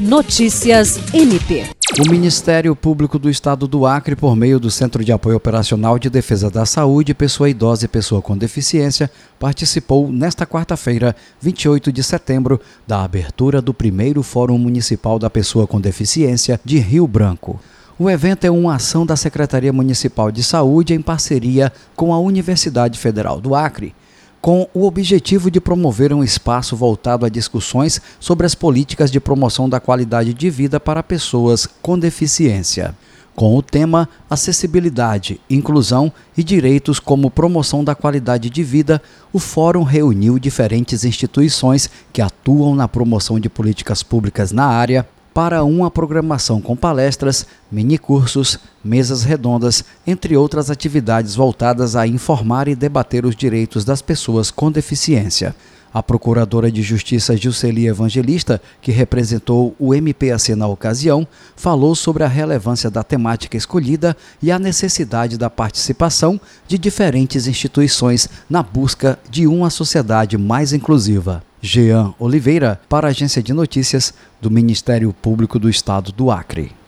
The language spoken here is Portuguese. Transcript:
Notícias MP. O Ministério Público do Estado do Acre, por meio do Centro de Apoio Operacional de Defesa da Saúde, Pessoa Idosa e Pessoa com Deficiência, participou nesta quarta-feira, 28 de setembro, da abertura do primeiro Fórum Municipal da Pessoa com Deficiência de Rio Branco. O evento é uma ação da Secretaria Municipal de Saúde em parceria com a Universidade Federal do Acre com o objetivo de promover um espaço voltado a discussões sobre as políticas de promoção da qualidade de vida para pessoas com deficiência. Com o tema Acessibilidade, Inclusão e Direitos como Promoção da Qualidade de Vida, o Fórum reuniu diferentes instituições que atuam na promoção de políticas públicas na área, para uma programação com palestras, minicursos, mesas redondas, entre outras atividades voltadas a informar e debater os direitos das pessoas com deficiência. A procuradora de Justiça Juscelia Evangelista, que representou o MPAC na ocasião, falou sobre a relevância da temática escolhida e a necessidade da participação de diferentes instituições na busca de uma sociedade mais inclusiva. Jean Oliveira, para a Agência de Notícias do Ministério Público do Estado do Acre.